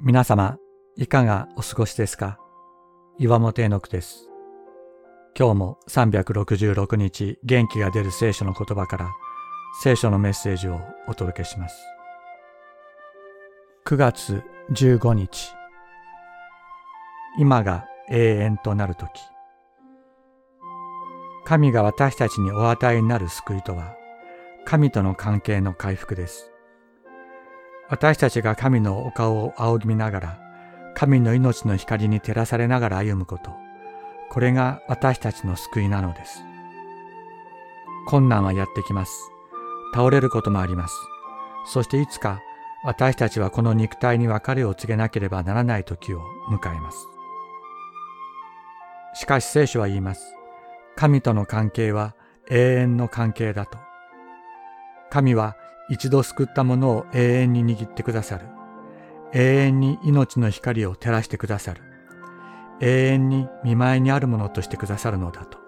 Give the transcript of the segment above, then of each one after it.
皆様、いかがお過ごしですか？岩本絵の句です。今日も366日元気が出る聖書の言葉から聖書のメッセージをお届けします。9月15日今が永遠となるとき神が私たちにお与えになる救いとは神との関係の回復です。私たちが神のお顔を仰ぎながら、神の命の光に照らされながら歩むこと、これが私たちの救いなのです。困難はやってきます。倒れることもあります。そしていつか私たちはこの肉体に別れを告げなければならない時を迎えます。しかし聖書は言います。神との関係は永遠の関係だと。神は一度救ったものを永遠に握ってくださる。永遠に命の光を照らしてくださる。永遠に見舞いにあるものとしてくださるのだと。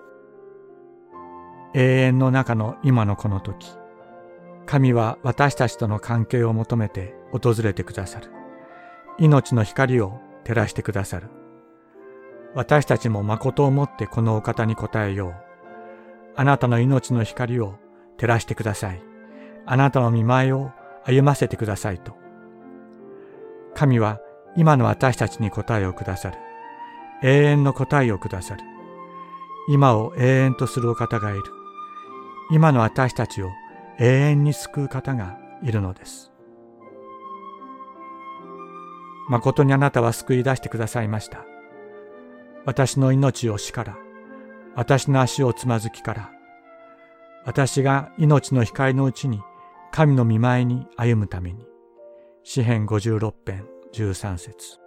永遠の中の今のこの時、神は私たちとの関係を求めて訪れてくださる。命の光を照らしてくださる。私たちも誠をもってこのお方に答えよう。あなたの命の光を照らしてください。あなたの見舞いを歩ませてくださいと。神は今の私たちに答えをくださる。永遠の答えをくださる。今を永遠とするお方がいる。今の私たちを永遠に救う方がいるのです。誠にあなたは救い出してくださいました。私の命を死から、私の足をつまずきから、私が命の光のうちに神の見前に歩むために。詩編56編13節